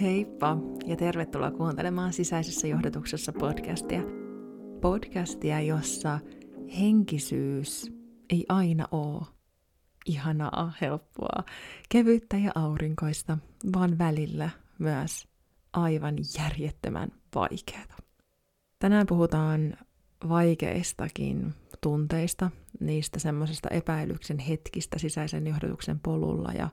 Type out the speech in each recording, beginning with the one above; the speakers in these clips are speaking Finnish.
Heippa ja tervetuloa kuuntelemaan Sisäisessä johdatuksessa podcastia. Podcastia, jossa henkisyys ei aina ole ihanaa, helppoa, kevyttä ja aurinkoista, vaan välillä myös aivan järjettömän vaikeaa. Tänään puhutaan vaikeistakin tunteista, niistä semmoisista epäilyksen hetkistä sisäisen johdatuksen polulla ja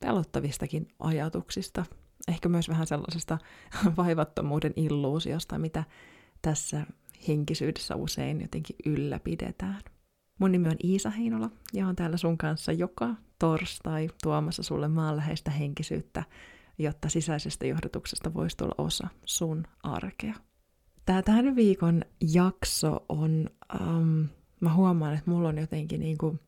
pelottavistakin ajatuksista, ehkä myös vähän sellaisesta vaivattomuuden illuusiosta, mitä tässä henkisyydessä usein jotenkin ylläpidetään. Mun nimi on Iisa Heinola ja on täällä sun kanssa joka torstai tuomassa sulle maanläheistä henkisyyttä, jotta sisäisestä johdatuksesta voisi tulla osa sun arkea. Tämä tämän viikon jakso on, um, mä huomaan, että mulla on jotenkin niin kuin,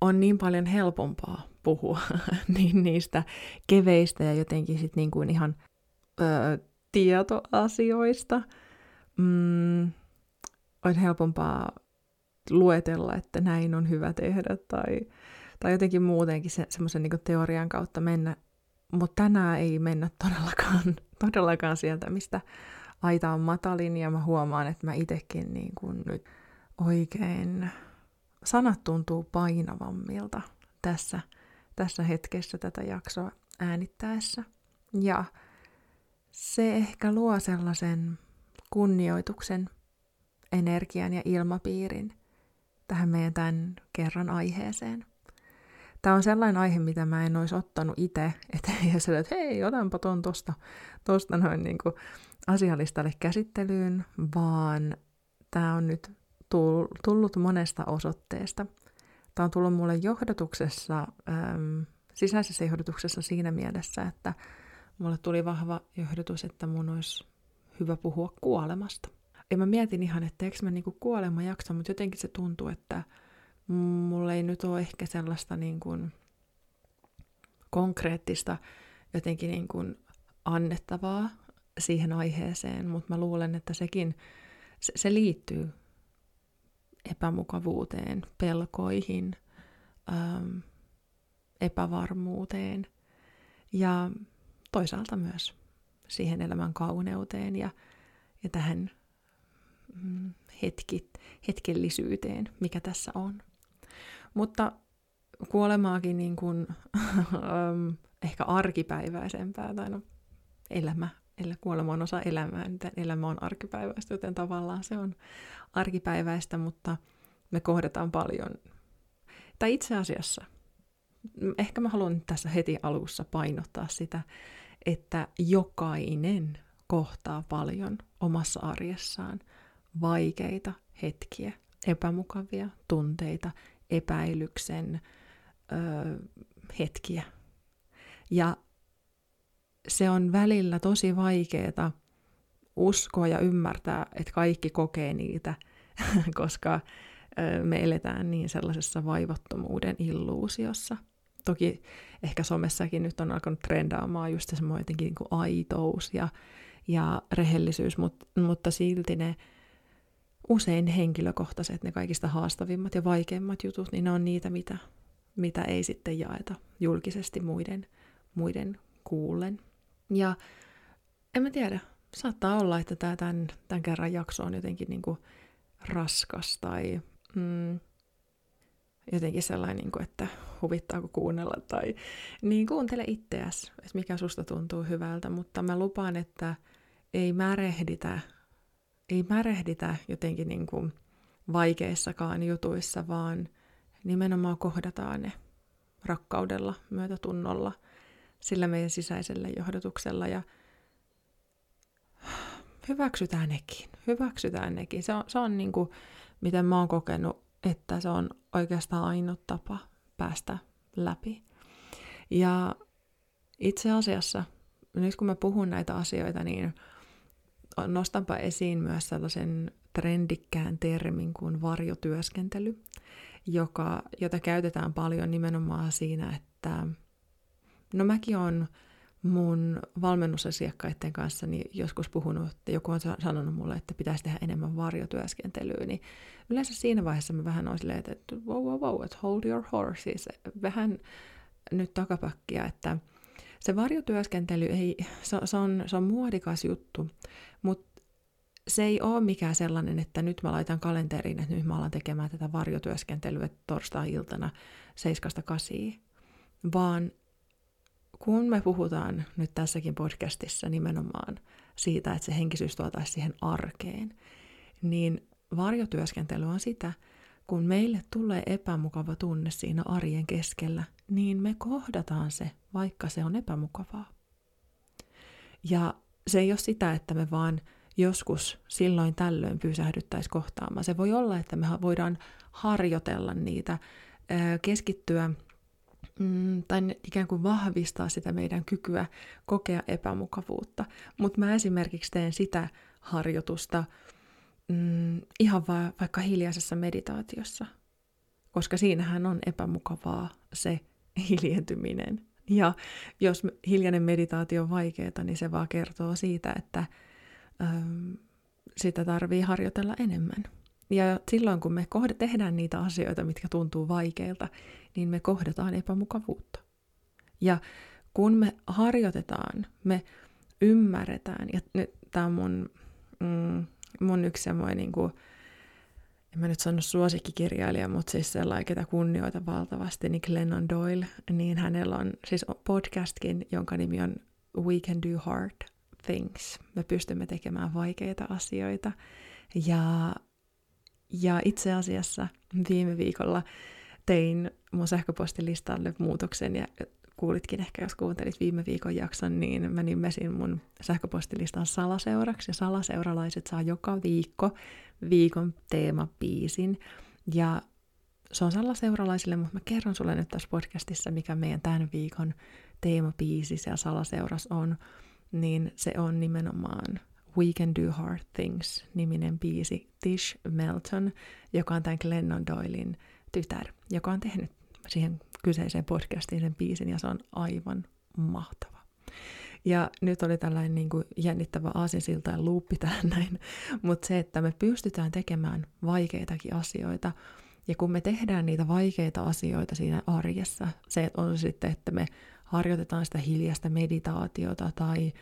on niin paljon helpompaa puhua niin niistä keveistä ja jotenkin sit niin kuin ihan ö, tietoasioista. Mm, on helpompaa luetella, että näin on hyvä tehdä tai, tai jotenkin muutenkin se, semmoisen niin teorian kautta mennä. Mutta tänään ei mennä todellakaan, todellakaan sieltä, mistä aita on matalin ja mä huomaan, että mä itekin niin kuin nyt oikein, sanat tuntuu painavammilta tässä, tässä hetkessä tätä jaksoa äänittäessä. Ja se ehkä luo sellaisen kunnioituksen, energian ja ilmapiirin tähän meidän tämän kerran aiheeseen. Tämä on sellainen aihe, mitä mä en olisi ottanut itse, että ei että hei, otanpa tuon tuosta tosta noin niin kuin asialistalle käsittelyyn, vaan tämä on nyt tullut monesta osoitteesta. Tämä on tullut mulle johdatuksessa, äm, sisäisessä johdatuksessa siinä mielessä, että mulle tuli vahva johdatus, että mun olisi hyvä puhua kuolemasta. Ja mä mietin ihan, että eikö mä niinku kuolema jaksa, mutta jotenkin se tuntuu, että mulla ei nyt ole ehkä sellaista niin kuin konkreettista jotenkin niin kuin annettavaa siihen aiheeseen, mutta mä luulen, että sekin, se, se liittyy epämukavuuteen, pelkoihin, äm, epävarmuuteen ja toisaalta myös siihen elämän kauneuteen ja, ja tähän mm, hetki, hetkellisyyteen, mikä tässä on. Mutta kuolemaakin niin kuin, ähm, ehkä arkipäiväisempää, tai no elämä, eli kuolema on osa elämää, niin elämä on arkipäiväistä, joten tavallaan se on arkipäiväistä, mutta me kohdataan paljon. Tai itse asiassa, ehkä mä haluan tässä heti alussa painottaa sitä, että jokainen kohtaa paljon omassa arjessaan vaikeita hetkiä, epämukavia tunteita, epäilyksen ö, hetkiä. Ja se on välillä tosi vaikeaa uskoa ja ymmärtää, että kaikki kokee niitä, koska me eletään niin sellaisessa vaivattomuuden illuusiossa. Toki ehkä somessakin nyt on alkanut trendaamaan just semmoinen jotenkin niin kuin aitous ja, ja rehellisyys, mutta, mutta silti ne usein henkilökohtaiset, ne kaikista haastavimmat ja vaikeimmat jutut, niin ne on niitä, mitä, mitä ei sitten jaeta julkisesti muiden, muiden kuullen. Ja en mä tiedä, saattaa olla, että tämä tämän, tämän kerran jakso on jotenkin niin kuin raskas tai mm, jotenkin sellainen, niin kuin, että huvittaako kuunnella tai niin kuuntele itseäsi, että mikä susta tuntuu hyvältä, mutta mä lupaan, että ei märehditä ei märehditä jotenkin niin kuin vaikeissakaan jutuissa, vaan nimenomaan kohdataan ne rakkaudella, myötätunnolla, sillä meidän sisäisellä johdatuksella ja hyväksytään nekin, hyväksytään nekin. Se on, se on niin kuin, miten mä oon kokenut, että se on oikeastaan ainut tapa päästä läpi. Ja itse asiassa, nyt kun mä puhun näitä asioita, niin nostanpa esiin myös sellaisen trendikkään termin kuin varjotyöskentely, joka, jota käytetään paljon nimenomaan siinä, että no mäkin on mun valmennusasiakkaiden kanssa niin joskus puhunut, että joku on sanonut mulle, että pitäisi tehdä enemmän varjotyöskentelyä, niin yleensä siinä vaiheessa mä vähän olisin, että wow, wow, wow, että hold your horses, vähän nyt takapakkia, että se varjotyöskentely ei, se, se, on, se on muodikas juttu, mutta se ei ole mikään sellainen, että nyt mä laitan kalenteriin, että nyt mä alan tekemään tätä varjotyöskentelyä torstai-iltana 7-8, vaan kun me puhutaan nyt tässäkin podcastissa nimenomaan siitä, että se henkisyys tuotaisi siihen arkeen, niin varjotyöskentely on sitä, kun meille tulee epämukava tunne siinä arjen keskellä, niin me kohdataan se, vaikka se on epämukavaa. Ja se ei ole sitä, että me vaan joskus silloin tällöin pysähdyttäisiin kohtaamaan. Se voi olla, että me voidaan harjoitella niitä, keskittyä mm, tai ikään kuin vahvistaa sitä meidän kykyä kokea epämukavuutta. Mutta mä esimerkiksi teen sitä harjoitusta mm, ihan va- vaikka hiljaisessa meditaatiossa, koska siinähän on epämukavaa se hiljentyminen. Ja jos hiljainen meditaatio on vaikeaa, niin se vaan kertoo siitä, että äm, sitä tarvii harjoitella enemmän. Ja silloin kun me kohde, tehdään niitä asioita, mitkä tuntuu vaikeilta, niin me kohdataan epämukavuutta. Ja kun me harjoitetaan, me ymmärretään, ja nyt tämä on mun, mm, mun yksi semmoinen, niin kuin, en mä nyt sano suosikkikirjailija, mutta siis sellainen, ketä kunnioita valtavasti, niin Glennon Doyle, niin hänellä on siis podcastkin, jonka nimi on We Can Do Hard Things. Me pystymme tekemään vaikeita asioita. Ja, ja itse asiassa viime viikolla tein mun sähköpostilistalle muutoksen ja kuulitkin ehkä, jos kuuntelit viime viikon jakson, niin mä nimesin mun sähköpostilistan salaseuraksi. Ja salaseuralaiset saa joka viikko viikon teemapiisin. Ja se on salaseuralaisille, mutta mä kerron sulle nyt tässä podcastissa, mikä meidän tämän viikon teemapiisi siellä salaseuras on. Niin se on nimenomaan We Can Do Hard Things niminen biisi Tish Melton, joka on tämän Glennon Doylin tytär, joka on tehnyt siihen kyseiseen podcastiin sen biisin, ja se on aivan mahtava. Ja nyt oli tällainen niin kuin jännittävä aasinsilta ja luuppi tähän näin, mutta se, että me pystytään tekemään vaikeitakin asioita, ja kun me tehdään niitä vaikeita asioita siinä arjessa, se on sitten, että me harjoitetaan sitä hiljaista meditaatiota tai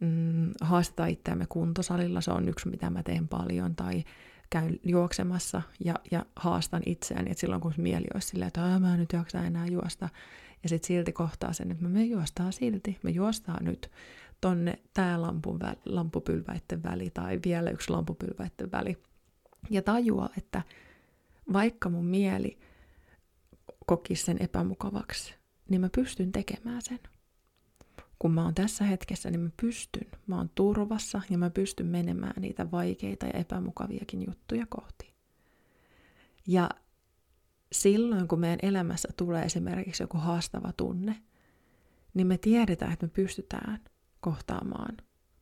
mm, haastetaan itseämme kuntosalilla, se on yksi, mitä mä teen paljon, tai käyn juoksemassa ja, ja haastan itseäni, että silloin kun mieli olisi silleen, että mä en nyt jaksa enää juosta, ja sitten silti kohtaa sen, että me juostaan silti, me juostaan nyt tonne tää lampun vä- lampupylväitten väli tai vielä yksi lampupylväitten väli. Ja tajua, että vaikka mun mieli kokisi sen epämukavaksi, niin mä pystyn tekemään sen kun mä oon tässä hetkessä, niin mä pystyn, mä oon turvassa ja mä pystyn menemään niitä vaikeita ja epämukaviakin juttuja kohti. Ja silloin, kun meidän elämässä tulee esimerkiksi joku haastava tunne, niin me tiedetään, että me pystytään kohtaamaan.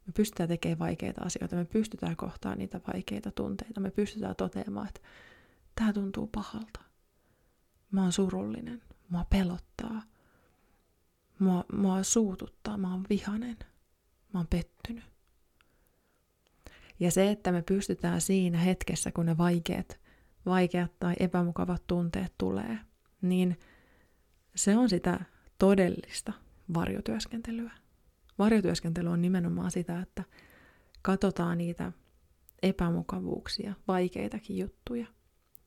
Me pystytään tekemään vaikeita asioita, me pystytään kohtaamaan niitä vaikeita tunteita, me pystytään toteamaan, että tämä tuntuu pahalta. Mä oon surullinen, mua pelottaa – Mua, mua suututtaa, mä oon vihanen, mä oon pettynyt. Ja se, että me pystytään siinä hetkessä, kun ne vaikeat, vaikeat tai epämukavat tunteet tulee, niin se on sitä todellista varjotyöskentelyä. Varjotyöskentely on nimenomaan sitä, että katsotaan niitä epämukavuuksia, vaikeitakin juttuja.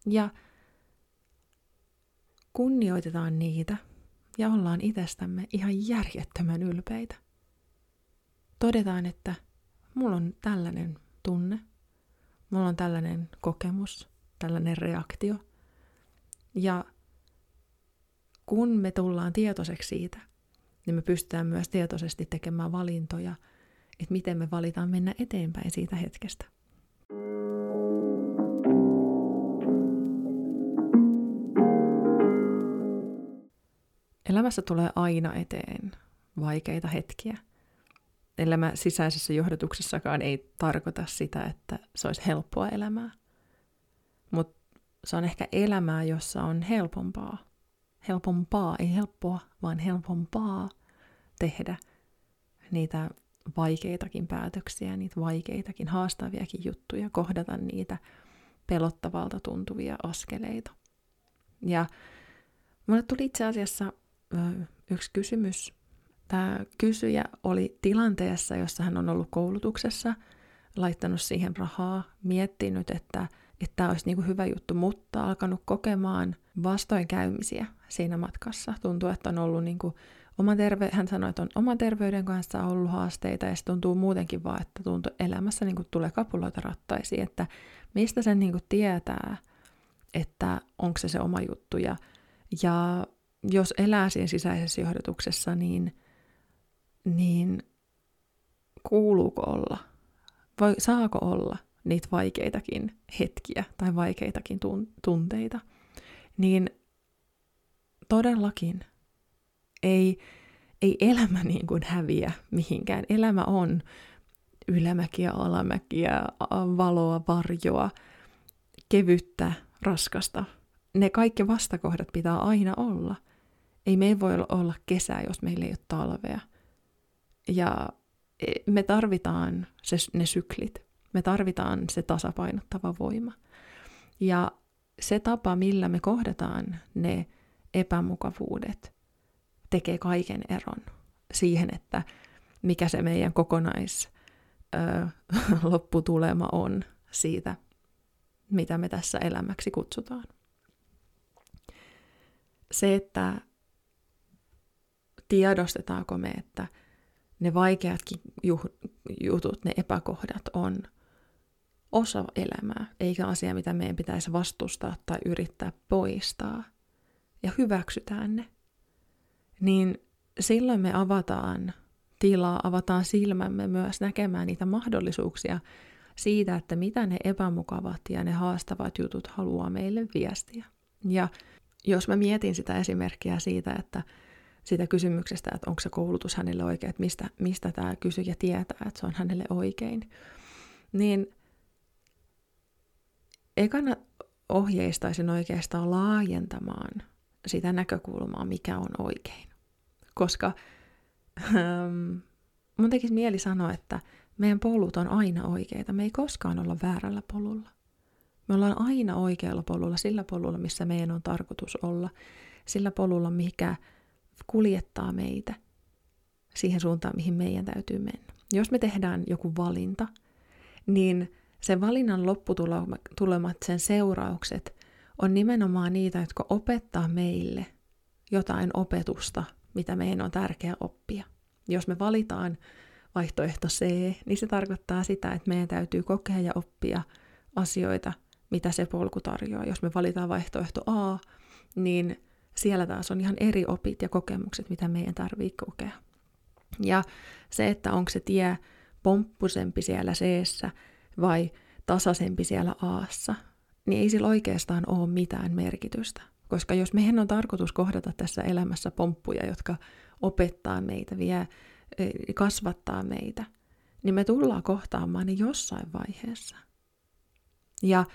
Ja kunnioitetaan niitä – ja ollaan itsestämme ihan järjettömän ylpeitä. Todetaan, että mulla on tällainen tunne, mulla on tällainen kokemus, tällainen reaktio. Ja kun me tullaan tietoiseksi siitä, niin me pystytään myös tietoisesti tekemään valintoja, että miten me valitaan mennä eteenpäin siitä hetkestä. Elämässä tulee aina eteen vaikeita hetkiä. Elämä sisäisessä johdotuksessakaan ei tarkoita sitä, että se olisi helppoa elämää. Mutta se on ehkä elämää, jossa on helpompaa. Helpompaa, ei helppoa, vaan helpompaa tehdä niitä vaikeitakin päätöksiä, niitä vaikeitakin, haastaviakin juttuja, kohdata niitä pelottavalta tuntuvia askeleita. Ja mulle tuli itse asiassa yksi kysymys tämä kysyjä oli tilanteessa, jossa hän on ollut koulutuksessa, laittanut siihen rahaa, miettinyt, että että tämä olisi niin hyvä juttu, mutta alkanut kokemaan vastoinkäymisiä siinä matkassa. Tuntuu, että on ollut niin kuin oma terve, hän sanoi, että on oman terveyden kanssa ollut haasteita ja se tuntuu muutenkin vaan, että tuntuu elämässä niin kuin tulee kapuloita rattaisiin, että mistä sen niin kuin tietää, että onko se se oma juttu ja, ja jos elää siinä sisäisessä johdotuksessa, niin, niin kuuluuko olla? Vai saako olla niitä vaikeitakin hetkiä tai vaikeitakin tunteita? Niin todellakin ei, ei elämä niin kuin häviä mihinkään. Elämä on ylämäkiä, alamäkiä, valoa, varjoa, kevyttä, raskasta. Ne kaikki vastakohdat pitää aina olla. Ei me voi olla kesää, jos meillä ei ole talvea. Ja e, me tarvitaan se, ne syklit. Me tarvitaan se tasapainottava voima. Ja se tapa, millä me kohdataan ne epämukavuudet, tekee kaiken eron siihen, että mikä se meidän kokonais ö, lopputulema on siitä, mitä me tässä elämäksi kutsutaan. Se, että tiedostetaanko me, että ne vaikeatkin jutut, ne epäkohdat on osa elämää, eikä asia, mitä meidän pitäisi vastustaa tai yrittää poistaa, ja hyväksytään ne, niin silloin me avataan tilaa, avataan silmämme myös näkemään niitä mahdollisuuksia siitä, että mitä ne epämukavat ja ne haastavat jutut haluaa meille viestiä. Ja jos mä mietin sitä esimerkkiä siitä, että sitä kysymyksestä, että onko se koulutus hänelle oikein, että mistä, mistä tämä kysyjä tietää, että se on hänelle oikein, niin ekana ohjeistaisin oikeastaan laajentamaan sitä näkökulmaa, mikä on oikein. Koska ähm, mun tekisi mieli sanoa, että meidän polut on aina oikeita. Me ei koskaan olla väärällä polulla. Me ollaan aina oikealla polulla, sillä polulla, missä meidän on tarkoitus olla. Sillä polulla, mikä kuljettaa meitä siihen suuntaan, mihin meidän täytyy mennä. Jos me tehdään joku valinta, niin sen valinnan lopputulemat, sen seuraukset on nimenomaan niitä, jotka opettaa meille jotain opetusta, mitä meidän on tärkeää oppia. Jos me valitaan vaihtoehto C, niin se tarkoittaa sitä, että meidän täytyy kokea ja oppia asioita, mitä se polku tarjoaa. Jos me valitaan vaihtoehto A, niin siellä taas on ihan eri opit ja kokemukset, mitä meidän tarvii kokea. Ja se, että onko se tie pomppusempi siellä c vai tasaisempi siellä Aassa, niin ei sillä oikeastaan ole mitään merkitystä. Koska jos meidän on tarkoitus kohdata tässä elämässä pomppuja, jotka opettaa meitä, vie, kasvattaa meitä, niin me tullaan kohtaamaan ne jossain vaiheessa. Ja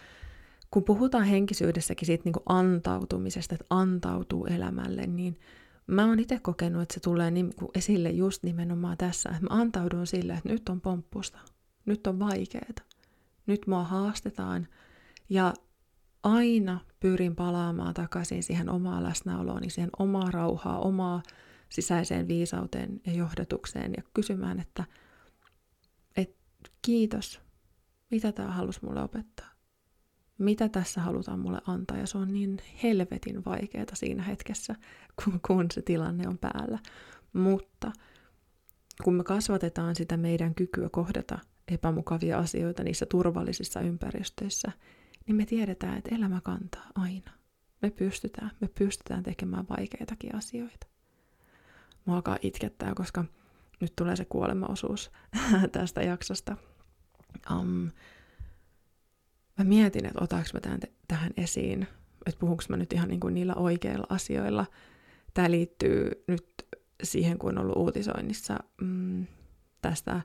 kun puhutaan henkisyydessäkin siitä niin kuin antautumisesta, että antautuu elämälle, niin mä oon itse kokenut, että se tulee niin kuin esille just nimenomaan tässä, että mä antaudun sille, että nyt on pomppusta, nyt on vaikeeta, nyt mua haastetaan ja aina pyrin palaamaan takaisin siihen omaan läsnäoloon, niin siihen omaa rauhaa, omaa sisäiseen viisauteen ja johdatukseen ja kysymään, että, että kiitos, mitä tämä halusi mulle opettaa? Mitä tässä halutaan mulle antaa? Ja se on niin helvetin vaikeaa siinä hetkessä, kun, kun se tilanne on päällä. Mutta kun me kasvatetaan sitä meidän kykyä kohdata epämukavia asioita niissä turvallisissa ympäristöissä, niin me tiedetään, että elämä kantaa aina. Me pystytään, me pystytään tekemään vaikeitakin asioita. Mua alkaa itkettää, koska nyt tulee se kuolemaosuus tästä jaksosta. Um, mä mietin, että otaanko mä tämän, tähän esiin, että puhunko mä nyt ihan niin kuin niillä oikeilla asioilla. Tämä liittyy nyt siihen, kun on ollut uutisoinnissa mm, tästä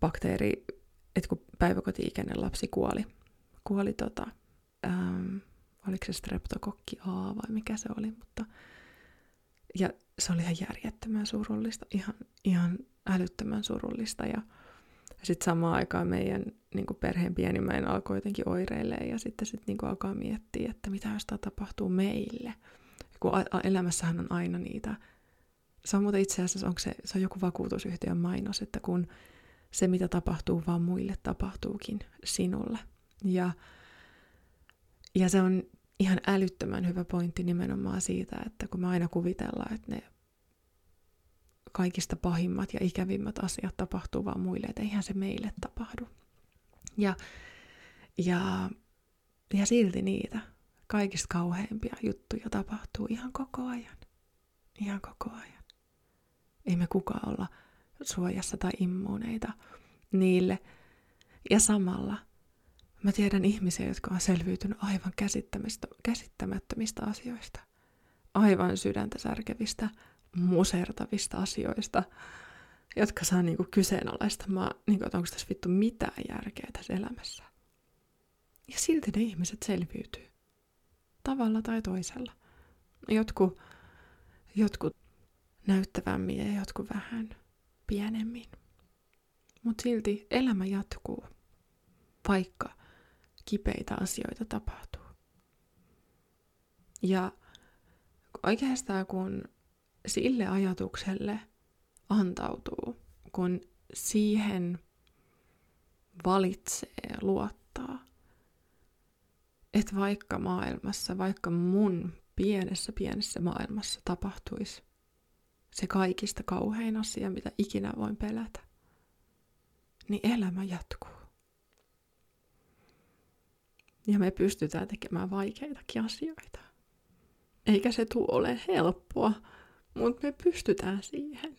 bakteeri, että kun päiväkoti-ikäinen lapsi kuoli, kuoli tota, ähm, oliko se streptokokki A vai mikä se oli, mutta ja se oli ihan järjettömän surullista, ihan, ihan älyttömän surullista ja sitten samaan aikaan meidän niin perheen pienimmäinen alkoi jotenkin oireilee ja sitten sit niin alkaa miettiä, että mitä jos tämä tapahtuu meille. Kun elämässähän on aina niitä se on muuten itse asiassa, onko se, se on joku vakuutusyhtiön mainos, että kun se mitä tapahtuu vaan muille tapahtuukin sinulle. Ja, ja se on ihan älyttömän hyvä pointti nimenomaan siitä, että kun me aina kuvitellaan, että ne kaikista pahimmat ja ikävimmät asiat tapahtuu vaan muille, että eihän se meille tapahdu. Ja, ja, ja silti niitä kaikista kauheimpia juttuja tapahtuu ihan koko ajan. Ihan koko ajan. Ei me kukaan olla suojassa tai immuuneita niille. Ja samalla mä tiedän ihmisiä, jotka on selviytynyt aivan käsittämättömistä asioista. Aivan sydäntä särkevistä, musertavista asioista, jotka saa niinku kyseenalaistamaan, niinku, että onko tässä vittu mitään järkeä tässä elämässä. Ja silti ne ihmiset selviytyy. Tavalla tai toisella. Jotkut, jotkut näyttävämmin ja jotkut vähän pienemmin. Mutta silti elämä jatkuu, vaikka kipeitä asioita tapahtuu. Ja oikeastaan kun sille ajatukselle antautuu, kun siihen valitsee luottaa, että vaikka maailmassa, vaikka mun pienessä pienessä maailmassa tapahtuisi se kaikista kauhein asia, mitä ikinä voin pelätä, niin elämä jatkuu. Ja me pystytään tekemään vaikeitakin asioita. Eikä se tule ole helppoa, mutta me pystytään siihen.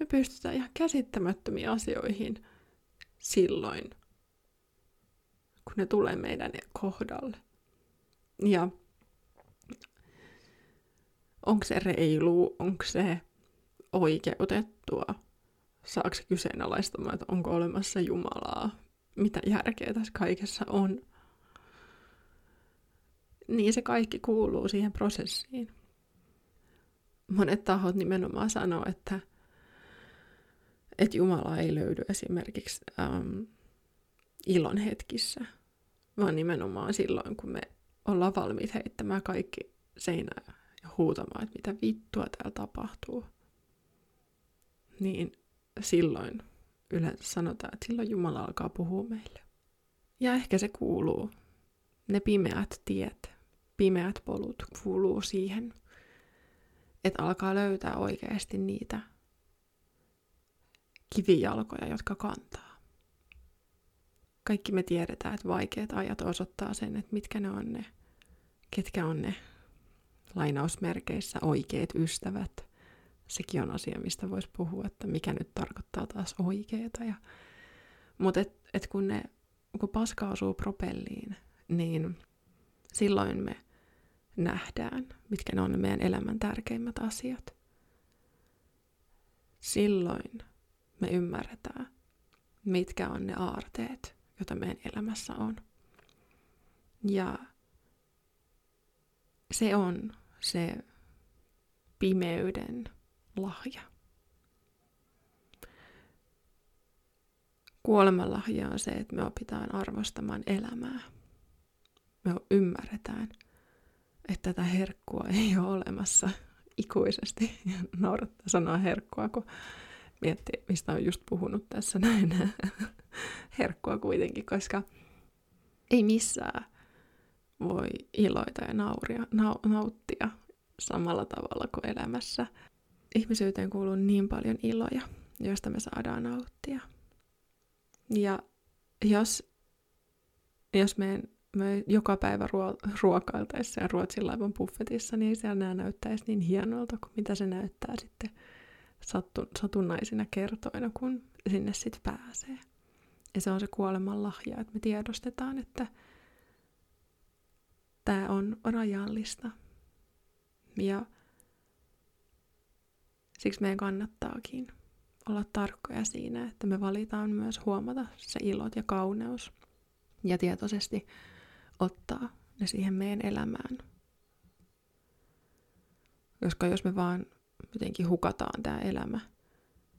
Me pystytään ihan käsittämättömiin asioihin silloin, kun ne tulee meidän kohdalle. Ja onko se reilu, onko se oikeutettua, saako se kyseenalaistamaan, että onko olemassa Jumalaa, mitä järkeä tässä kaikessa on. Niin se kaikki kuuluu siihen prosessiin. Monet tahot nimenomaan sanoo, että, että Jumala ei löydy esimerkiksi ähm, ilon hetkissä, vaan nimenomaan silloin, kun me ollaan valmiit heittämään kaikki seinään ja huutamaan, että mitä vittua täällä tapahtuu. Niin silloin yleensä sanotaan, että silloin Jumala alkaa puhua meille. Ja ehkä se kuuluu. Ne pimeät tiet, pimeät polut kuuluu siihen, että alkaa löytää oikeasti niitä kivijalkoja, jotka kantaa. Kaikki me tiedetään, että vaikeat ajat osoittaa sen, että mitkä ne on ne, ketkä on ne lainausmerkeissä oikeat ystävät – sekin on asia, mistä voisi puhua, että mikä nyt tarkoittaa taas oikeeta. Ja... Mutta et, et kun, ne, kun paska osuu propelliin, niin silloin me nähdään, mitkä ne on ne meidän elämän tärkeimmät asiat. Silloin me ymmärretään, mitkä on ne aarteet, joita meidän elämässä on. Ja se on se pimeyden lahja. Kuolemanlahja on se, että me opitaan arvostamaan elämää. Me ymmärretään, että tätä herkkua ei ole olemassa ikuisesti. Ja naurattaa sanoa herkkua, kun miettii, mistä on just puhunut tässä näin. herkkua kuitenkin, koska ei missään voi iloita ja nauria, nau, nauttia samalla tavalla kuin elämässä ihmisyyteen kuuluu niin paljon iloja, joista me saadaan nauttia. Ja jos, jos me, me joka päivä ruo, ruokailtaessa ja Ruotsin laivan buffetissa, niin siellä nämä näyttäisi niin hienolta kuin mitä se näyttää sitten sattu, satunnaisina kertoina, kun sinne sitten pääsee. Ja se on se kuoleman lahja, että me tiedostetaan, että tämä on rajallista. Ja Siksi meidän kannattaakin olla tarkkoja siinä, että me valitaan myös huomata se ilot ja kauneus ja tietoisesti ottaa ne siihen meidän elämään. Koska jos me vaan jotenkin hukataan tämä elämä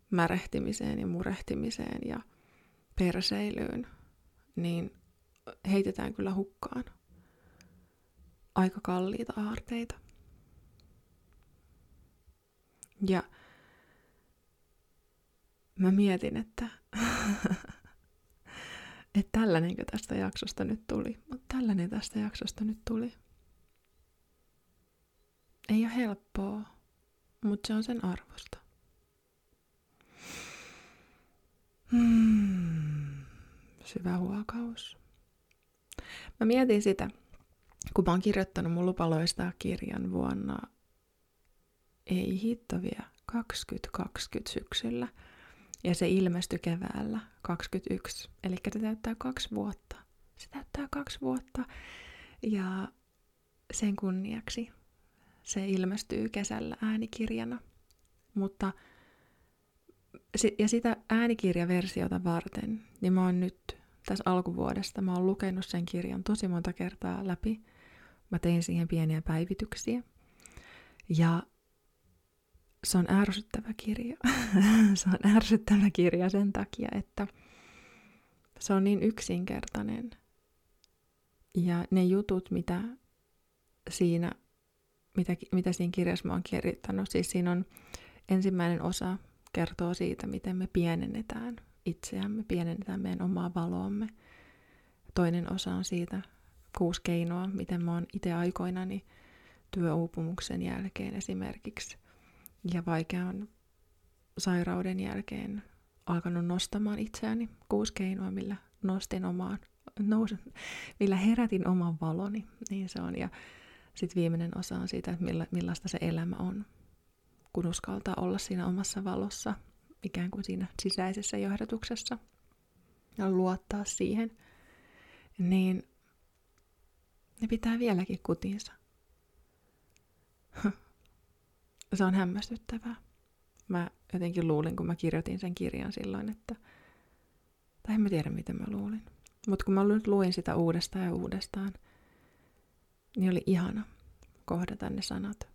märehtimiseen ja murehtimiseen ja perseilyyn, niin heitetään kyllä hukkaan aika kalliita aarteita. Ja mä mietin, että, että tällainenkö tästä jaksosta nyt tuli. Mutta tällainen tästä jaksosta nyt tuli. Ei ole helppoa, mutta se on sen arvosta. Hmm. Syvä huokaus. Mä mietin sitä, kun mä oon kirjoittanut mun lupaloista kirjan vuonna, ei hitto vielä, 2020 syksyllä. Ja se ilmestyi keväällä 21. Eli se täyttää kaksi vuotta. Se täyttää kaksi vuotta. Ja sen kunniaksi se ilmestyy kesällä äänikirjana. Mutta ja sitä äänikirjaversiota varten, niin mä oon nyt tässä alkuvuodesta, mä oon lukenut sen kirjan tosi monta kertaa läpi. Mä tein siihen pieniä päivityksiä. Ja se on ärsyttävä kirja. se on ärsyttävä kirja sen takia, että se on niin yksinkertainen. Ja ne jutut, mitä siinä, mitä, mitä siinä kirjassa mä oon kirjoittanut, siis siinä on ensimmäinen osa kertoo siitä, miten me pienennetään itseämme, pienennetään meidän omaa valoamme. Toinen osa on siitä kuusi keinoa, miten mä oon itse aikoinani työuupumuksen jälkeen esimerkiksi ja vaikean sairauden jälkeen alkanut nostamaan itseäni. Kuusi keinoa, millä nostin omaan, nousin, millä herätin oman valoni, niin se on. Ja sitten viimeinen osa on siitä, että milla, millaista se elämä on, kun uskaltaa olla siinä omassa valossa, ikään kuin siinä sisäisessä johdatuksessa ja luottaa siihen, niin ne pitää vieläkin kutinsa se on hämmästyttävää. Mä jotenkin luulin, kun mä kirjoitin sen kirjan silloin, että... Tai en mä tiedä, miten mä luulin. Mutta kun mä nyt luin sitä uudestaan ja uudestaan, niin oli ihana kohdata ne sanat.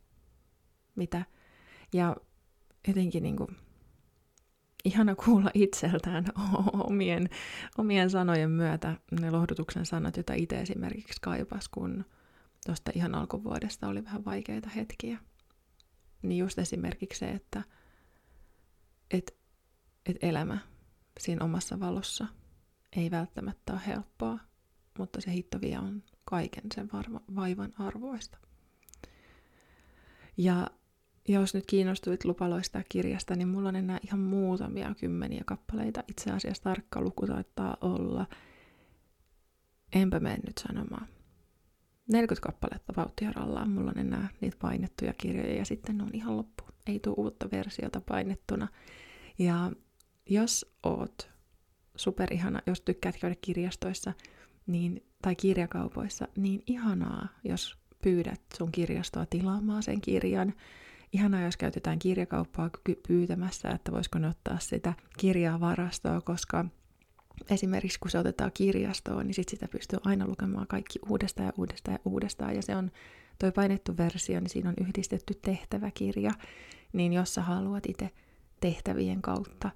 Mitä... Ja jotenkin niin kuin, ihana kuulla itseltään omien, omien sanojen myötä ne lohdutuksen sanat, joita itse esimerkiksi kaipas, kun tuosta ihan alkuvuodesta oli vähän vaikeita hetkiä. Niin just esimerkiksi se, että et, et elämä siinä omassa valossa ei välttämättä ole helppoa, mutta se hitto vielä on kaiken sen varma, vaivan arvoista. Ja jos nyt kiinnostuit lupaloista kirjasta, niin mulla on enää ihan muutamia kymmeniä kappaleita. Itse asiassa tarkka luku saattaa olla. Enpä mene nyt sanomaan. 40 kappaletta vauhtia rallaan. Mulla on enää niitä painettuja kirjoja ja sitten ne on ihan loppu. Ei tule uutta versiota painettuna. Ja jos oot superihana, jos tykkäät käydä kirjastoissa niin, tai kirjakaupoissa, niin ihanaa, jos pyydät sun kirjastoa tilaamaan sen kirjan. Ihanaa, jos käytetään kirjakauppaa pyytämässä, että voisiko ne ottaa sitä kirjaa varastoa, koska esimerkiksi kun se otetaan kirjastoon, niin sit sitä pystyy aina lukemaan kaikki uudestaan ja uudestaan ja uudestaan. Ja se on toi painettu versio, niin siinä on yhdistetty tehtäväkirja. Niin jos sä haluat itse tehtävien kautta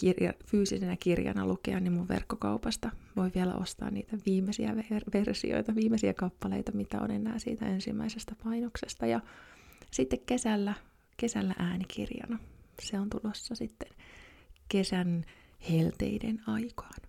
kirja, fyysisenä kirjana lukea, niin mun verkkokaupasta voi vielä ostaa niitä viimeisiä ver- versioita, viimeisiä kappaleita, mitä on enää siitä ensimmäisestä painoksesta. Ja sitten kesällä, kesällä äänikirjana. Se on tulossa sitten kesän helteiden aikaan.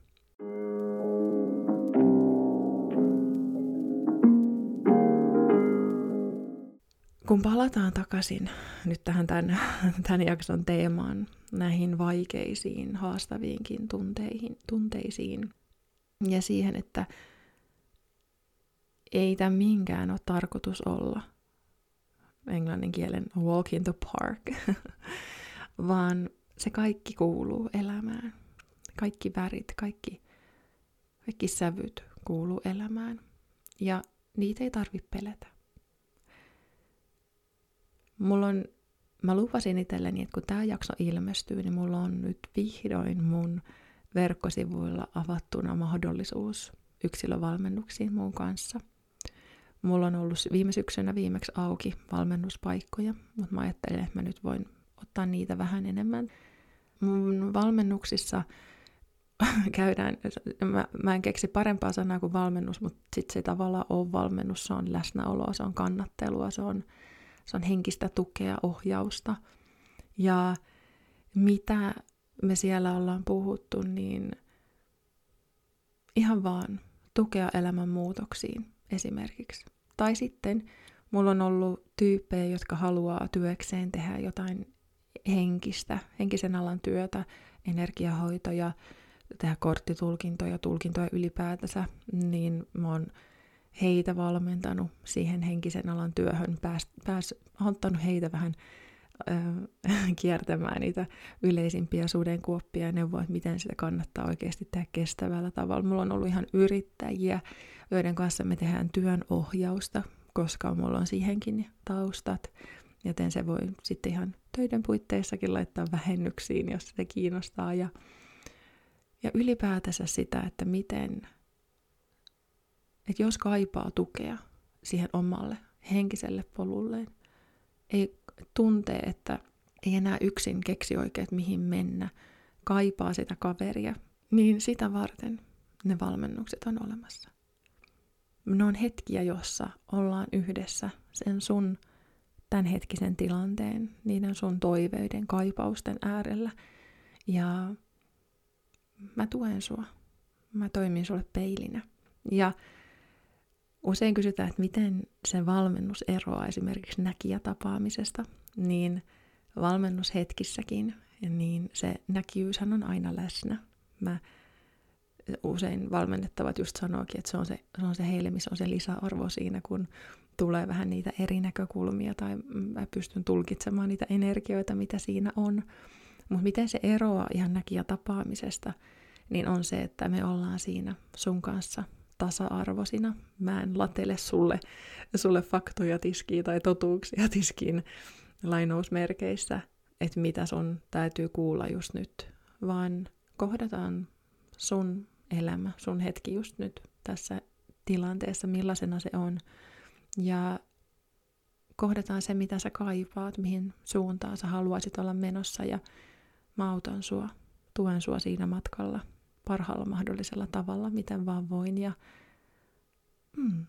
Kun palataan takaisin nyt tähän tämän, tämän jakson teemaan, näihin vaikeisiin, haastaviinkin tunteihin, tunteisiin ja siihen, että ei tämä minkään ole tarkoitus olla englannin kielen walk in the park, vaan se kaikki kuuluu elämään. Kaikki värit, kaikki, kaikki sävyt kuuluu elämään. Ja niitä ei tarvitse pelätä. Mulla on, mä lupasin itselleni, että kun tämä jakso ilmestyy, niin mulla on nyt vihdoin mun verkkosivuilla avattuna mahdollisuus yksilövalmennuksiin mun kanssa. Mulla on ollut viime syksynä viimeksi auki valmennuspaikkoja, mutta mä ajattelin, että mä nyt voin ottaa niitä vähän enemmän mun valmennuksissa käydään, mä, mä en keksi parempaa sanaa kuin valmennus, mutta sitten se tavallaan on valmennus, se on läsnäoloa, se on kannattelua, se on, se on henkistä tukea, ohjausta. Ja mitä me siellä ollaan puhuttu, niin ihan vaan tukea elämän muutoksiin esimerkiksi. Tai sitten mulla on ollut tyyppejä, jotka haluaa työkseen tehdä jotain henkistä, henkisen alan työtä, energiahoitoja, tehdä korttitulkintoja, tulkintoja ylipäätänsä, niin mä oon heitä valmentanut siihen henkisen alan työhön, pääs, pääs, ottanut heitä vähän kiertämään niitä yleisimpiä sudenkuoppia ja neuvoa, että miten sitä kannattaa oikeasti tehdä kestävällä tavalla. Mulla on ollut ihan yrittäjiä, joiden kanssa me tehdään työn ohjausta, koska mulla on siihenkin taustat, joten se voi sitten ihan töiden puitteissakin laittaa vähennyksiin, jos se kiinnostaa. Ja, ja ylipäätänsä sitä, että miten, että jos kaipaa tukea siihen omalle henkiselle polulleen, ei tuntee, että ei enää yksin keksi oikein, mihin mennä, kaipaa sitä kaveria, niin sitä varten ne valmennukset on olemassa. Ne on hetkiä, jossa ollaan yhdessä sen sun tämänhetkisen tilanteen, niiden sun toiveiden, kaipausten äärellä. Ja mä tuen sua. Mä toimin sulle peilinä. Ja usein kysytään, että miten se valmennus eroaa esimerkiksi näkijätapaamisesta, niin valmennushetkissäkin, niin se näkyvyyshän on aina läsnä. Mä usein valmennettavat just sanookin, että se on se, se on se heille, missä on se lisäarvo siinä, kun tulee vähän niitä eri näkökulmia tai mä pystyn tulkitsemaan niitä energioita, mitä siinä on. Mutta miten se eroaa ihan näkijä tapaamisesta, niin on se, että me ollaan siinä sun kanssa tasa-arvoisina. Mä en latele sulle, sulle faktoja tiskiin tai totuuksia tiskiin lainausmerkeissä, että mitä sun täytyy kuulla just nyt, vaan kohdataan sun elämä, sun hetki just nyt tässä tilanteessa, millaisena se on. Ja kohdataan se, mitä sä kaipaat, mihin suuntaan sä haluaisit olla menossa ja mä autan sua, tuen sua siinä matkalla parhaalla mahdollisella tavalla, miten vaan voin ja mm,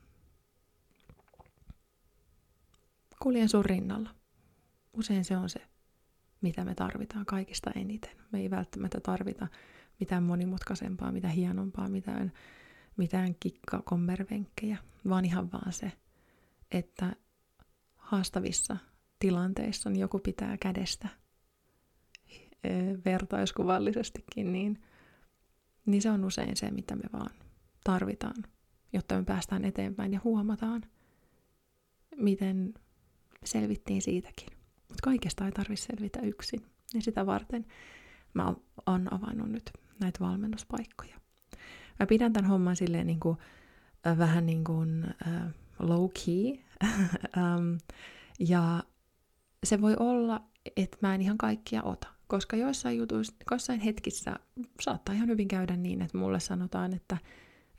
kuljen sun rinnalla. Usein se on se, mitä me tarvitaan kaikista eniten. Me ei välttämättä tarvita mitään monimutkaisempaa, mitään hienompaa, mitään, mitään kikkakommervenkkejä, vaan ihan vaan se, että haastavissa tilanteissa niin joku pitää kädestä vertaiskuvallisestikin, niin, niin se on usein se, mitä me vaan tarvitaan, jotta me päästään eteenpäin ja huomataan, miten selvittiin siitäkin. Mutta kaikesta ei tarvitse selvitä yksin. Ja sitä varten mä oon avannut nyt näitä valmennuspaikkoja. Mä pidän tämän homman silleen niin kuin, äh, vähän niin kuin äh, low key. um, ja se voi olla, että mä en ihan kaikkia ota. Koska joissain jutuissa, joissain hetkissä saattaa ihan hyvin käydä niin, että mulle sanotaan, että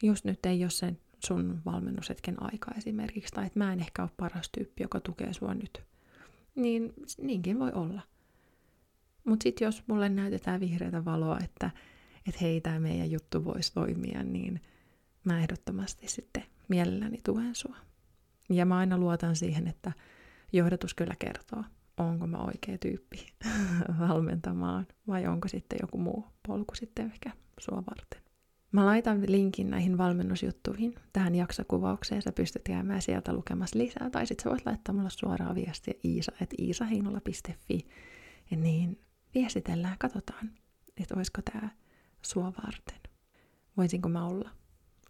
just nyt ei ole sen sun valmennushetken aika esimerkiksi, tai että mä en ehkä ole paras tyyppi, joka tukee sua nyt. Niin niinkin voi olla. Mutta sitten jos mulle näytetään vihreätä valoa, että että hei, tämä meidän juttu voisi toimia, niin mä ehdottomasti sitten mielelläni tuen sua. Ja mä aina luotan siihen, että johdatus kyllä kertoo, onko mä oikea tyyppi valmentamaan vai onko sitten joku muu polku sitten ehkä sua varten. Mä laitan linkin näihin valmennusjuttuihin tähän jaksokuvaukseen. Sä pystyt käymään sieltä lukemassa lisää. Tai sitten sä voit laittaa mulle suoraan viestiä iisa, että iisaheinola.fi. Ja niin viestitellään, katsotaan, että olisiko tämä sua varten. Voisinko mä olla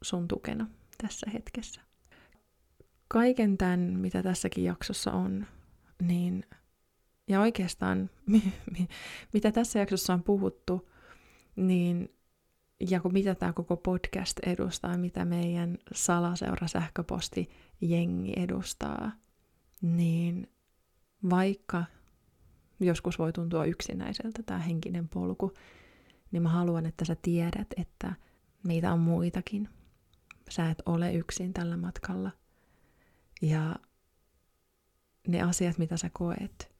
sun tukena tässä hetkessä? Kaiken tämän, mitä tässäkin jaksossa on, niin ja oikeastaan, mitä tässä jaksossa on puhuttu, niin ja kun mitä tämä koko podcast edustaa, mitä meidän salaseura sähköposti jengi edustaa, niin vaikka joskus voi tuntua yksinäiseltä tämä henkinen polku, niin mä haluan, että sä tiedät, että meitä on muitakin. Sä et ole yksin tällä matkalla. Ja ne asiat, mitä sä koet,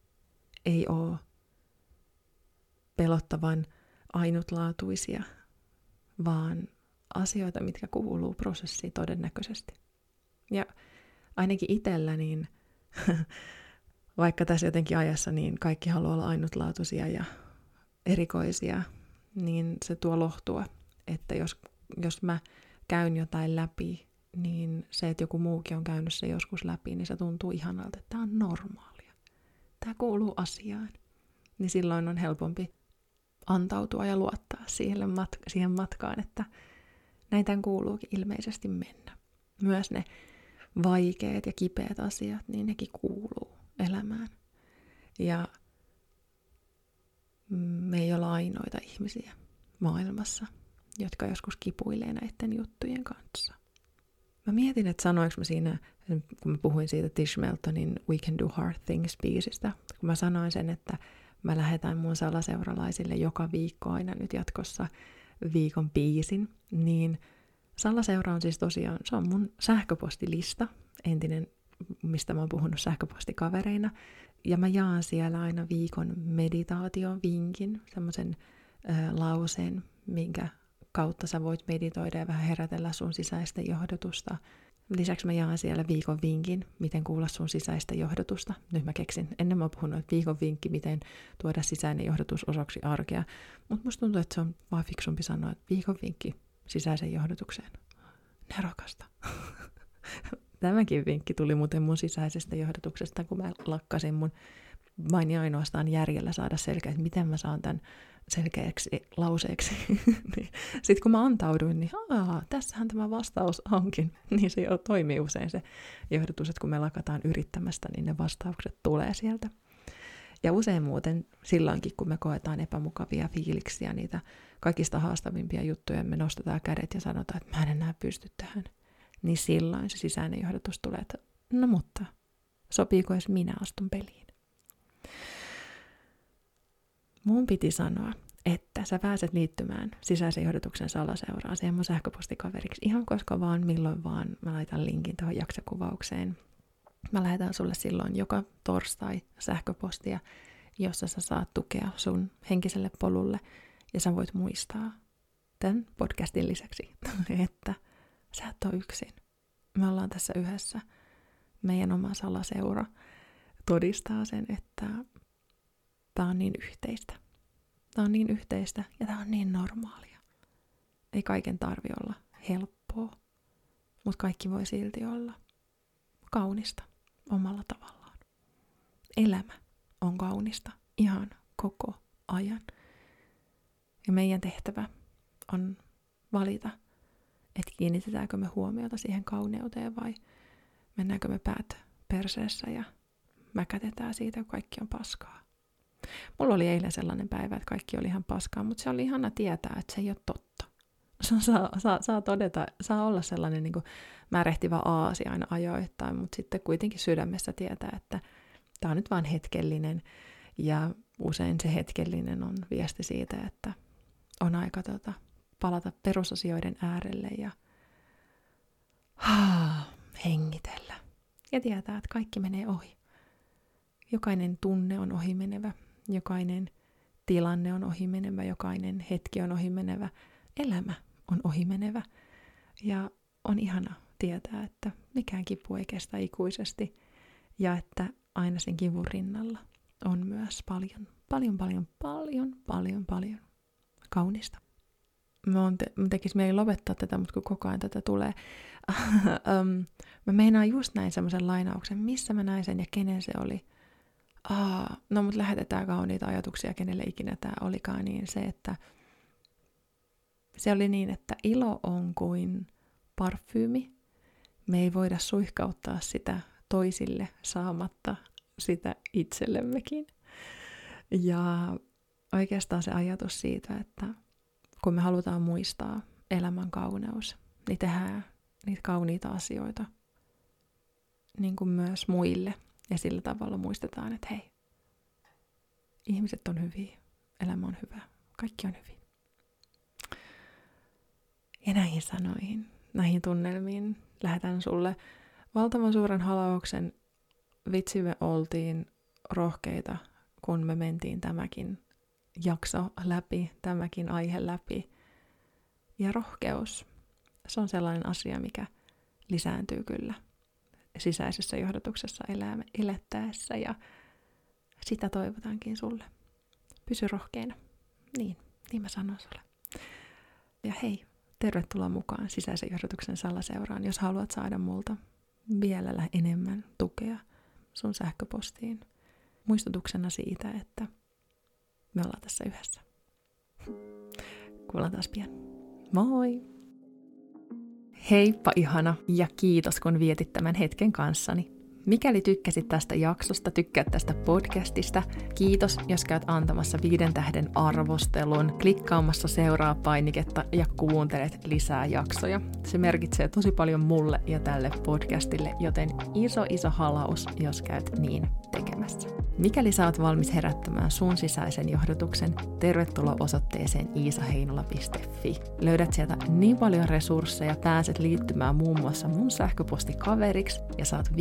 ei ole pelottavan ainutlaatuisia, vaan asioita, mitkä kuuluu prosessiin todennäköisesti. Ja ainakin itsellä niin vaikka tässä jotenkin ajassa niin kaikki haluaa olla ainutlaatuisia ja erikoisia, niin se tuo lohtua, että jos, jos mä käyn jotain läpi, niin se, että joku muukin on käynyt se joskus läpi, niin se tuntuu ihanalta, että tämä on normaalia. Tämä kuuluu asiaan. Niin silloin on helpompi antautua ja luottaa siihen, mat- siihen matkaan, että näin tämän kuuluukin ilmeisesti mennä. Myös ne vaikeat ja kipeät asiat, niin nekin kuuluu elämään. Ja me ei olla ainoita ihmisiä maailmassa, jotka joskus kipuilee näiden juttujen kanssa. Mä mietin, että sanoinko mä siinä, kun mä puhuin siitä Tish Meltonin We Can Do Hard Things biisistä, kun mä sanoin sen, että mä lähetän mun salaseuralaisille joka viikko aina nyt jatkossa viikon biisin, niin salaseura on siis tosiaan, se on mun sähköpostilista, entinen, mistä mä oon puhunut sähköpostikavereina, ja mä jaan siellä aina viikon meditaation vinkin, semmoisen lauseen, minkä kautta sä voit meditoida ja vähän herätellä sun sisäistä johdotusta. Lisäksi mä jaan siellä viikon vinkin, miten kuulla sun sisäistä johdotusta. Nyt mä keksin, ennen mä oon puhunut, että viikon vinkki, miten tuoda sisäinen johdotus osaksi arkea. Mutta musta tuntuu, että se on vaan fiksumpi sanoa, että viikon vinkki sisäiseen johdotukseen. Nerokasta. Tämäkin vinkki tuli muuten mun sisäisestä johdotuksesta, kun mä lakkasin mun vain ja ainoastaan järjellä saada selkeä, että miten mä saan tämän selkeäksi lauseeksi. niin. Sitten kun mä antauduin, niin Aa, tässähän tämä vastaus onkin. niin se jo toimii usein se johdatus, että kun me lakataan yrittämästä, niin ne vastaukset tulee sieltä. Ja usein muuten silloinkin, kun me koetaan epämukavia fiiliksiä, niitä kaikista haastavimpia juttuja, me nostetaan kädet ja sanotaan, että mä en enää pysty tähän. Niin silloin se sisäinen johdatus tulee, että no mutta, sopiiko jos minä astun peliin? Mun piti sanoa, että sä pääset liittymään sisäisen johdatuksen salaseuraan siihen mun sähköpostikaveriksi ihan koska vaan, milloin vaan. Mä laitan linkin tuohon jaksokuvaukseen. Mä lähetän sulle silloin joka torstai sähköpostia, jossa sä saat tukea sun henkiselle polulle ja sä voit muistaa tämän podcastin lisäksi, että sä et ole yksin. Me ollaan tässä yhdessä. Meidän oma salaseura todistaa sen, että Tämä on niin yhteistä. Tämä on niin yhteistä ja tämä on niin normaalia. Ei kaiken tarvi olla helppoa, mutta kaikki voi silti olla kaunista omalla tavallaan. Elämä on kaunista ihan koko ajan. Ja meidän tehtävä on valita, että kiinnitetäänkö me huomiota siihen kauneuteen vai mennäänkö me päät perseessä ja mäkätetään siitä, kun kaikki on paskaa. Mulla oli eilen sellainen päivä, että kaikki oli ihan paskaa, mutta se oli ihana tietää, että se ei ole totta. Saa, saa, saa todeta, saa olla sellainen niin märehtivä aasi aina ajoittain, mutta sitten kuitenkin sydämessä tietää, että tämä on nyt vain hetkellinen. Ja usein se hetkellinen on viesti siitä, että on aika tota, palata perusasioiden äärelle ja haa, hengitellä. Ja tietää, että kaikki menee ohi. Jokainen tunne on ohimenevä, jokainen tilanne on ohimenevä, jokainen hetki on ohimenevä, elämä on ohimenevä. Ja on ihana tietää, että mikään kipu ei kestä ikuisesti ja että aina sen kivun rinnalla on myös paljon, paljon, paljon, paljon, paljon, paljon kaunista. Mä, te, mä tekis mieli lopettaa tätä, mutta kun koko ajan tätä tulee. mä meinaan just näin semmoisen lainauksen, missä mä näin sen ja kenen se oli – Aa, no mutta lähetetään kauniita ajatuksia, kenelle ikinä tämä olikaan, niin se, että se oli niin, että ilo on kuin parfyymi. Me ei voida suihkauttaa sitä toisille saamatta sitä itsellemmekin. Ja oikeastaan se ajatus siitä, että kun me halutaan muistaa elämän kauneus, niin tehdään niitä kauniita asioita niin kuin myös muille – ja sillä tavalla muistetaan, että hei, ihmiset on hyviä, elämä on hyvä, kaikki on hyvin. Ja näihin sanoihin, näihin tunnelmiin lähetän sulle valtavan suuren halauksen. Vitsi me oltiin rohkeita, kun me mentiin tämäkin jakso läpi, tämäkin aihe läpi. Ja rohkeus, se on sellainen asia, mikä lisääntyy kyllä sisäisessä johdotuksessa elää, elettäessä ja sitä toivotankin sulle. Pysy rohkeina. Niin, niin mä sanon sulle. Ja hei, tervetuloa mukaan sisäisen johdatuksen salaseuraan, jos haluat saada multa vielä enemmän tukea sun sähköpostiin. Muistutuksena siitä, että me ollaan tässä yhdessä. Kuullaan taas pian. Moi! Heippa ihana ja kiitos kun vietit tämän hetken kanssani. Mikäli tykkäsit tästä jaksosta, tykkäät tästä podcastista, kiitos, jos käyt antamassa viiden tähden arvostelun, klikkaamassa seuraa painiketta ja kuuntelet lisää jaksoja. Se merkitsee tosi paljon mulle ja tälle podcastille, joten iso iso halaus, jos käyt niin tekemässä. Mikäli oot valmis herättämään sun sisäisen johdotuksen, tervetuloa osoitteeseen iisaheinula.fi. Löydät sieltä niin paljon resursseja, pääset liittymään muun muassa mun sähköpostikaveriksi ja saat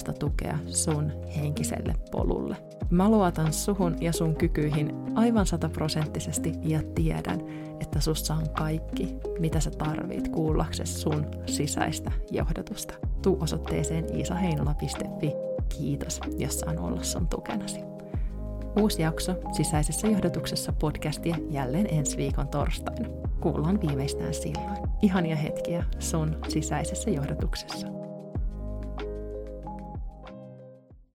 viikoittaista tukea sun henkiselle polulle. Mä luotan suhun ja sun kykyihin aivan sataprosenttisesti ja tiedän, että sussa on kaikki, mitä sä tarvit kuullaksesi sun sisäistä johdotusta. Tuu osoitteeseen iisaheinula.fi Kiitos, jos saan olla sun tukenasi. Uusi jakso sisäisessä johdotuksessa podcastia jälleen ensi viikon torstaina. Kuullaan viimeistään silloin. Ihania hetkiä sun sisäisessä johdotuksessa.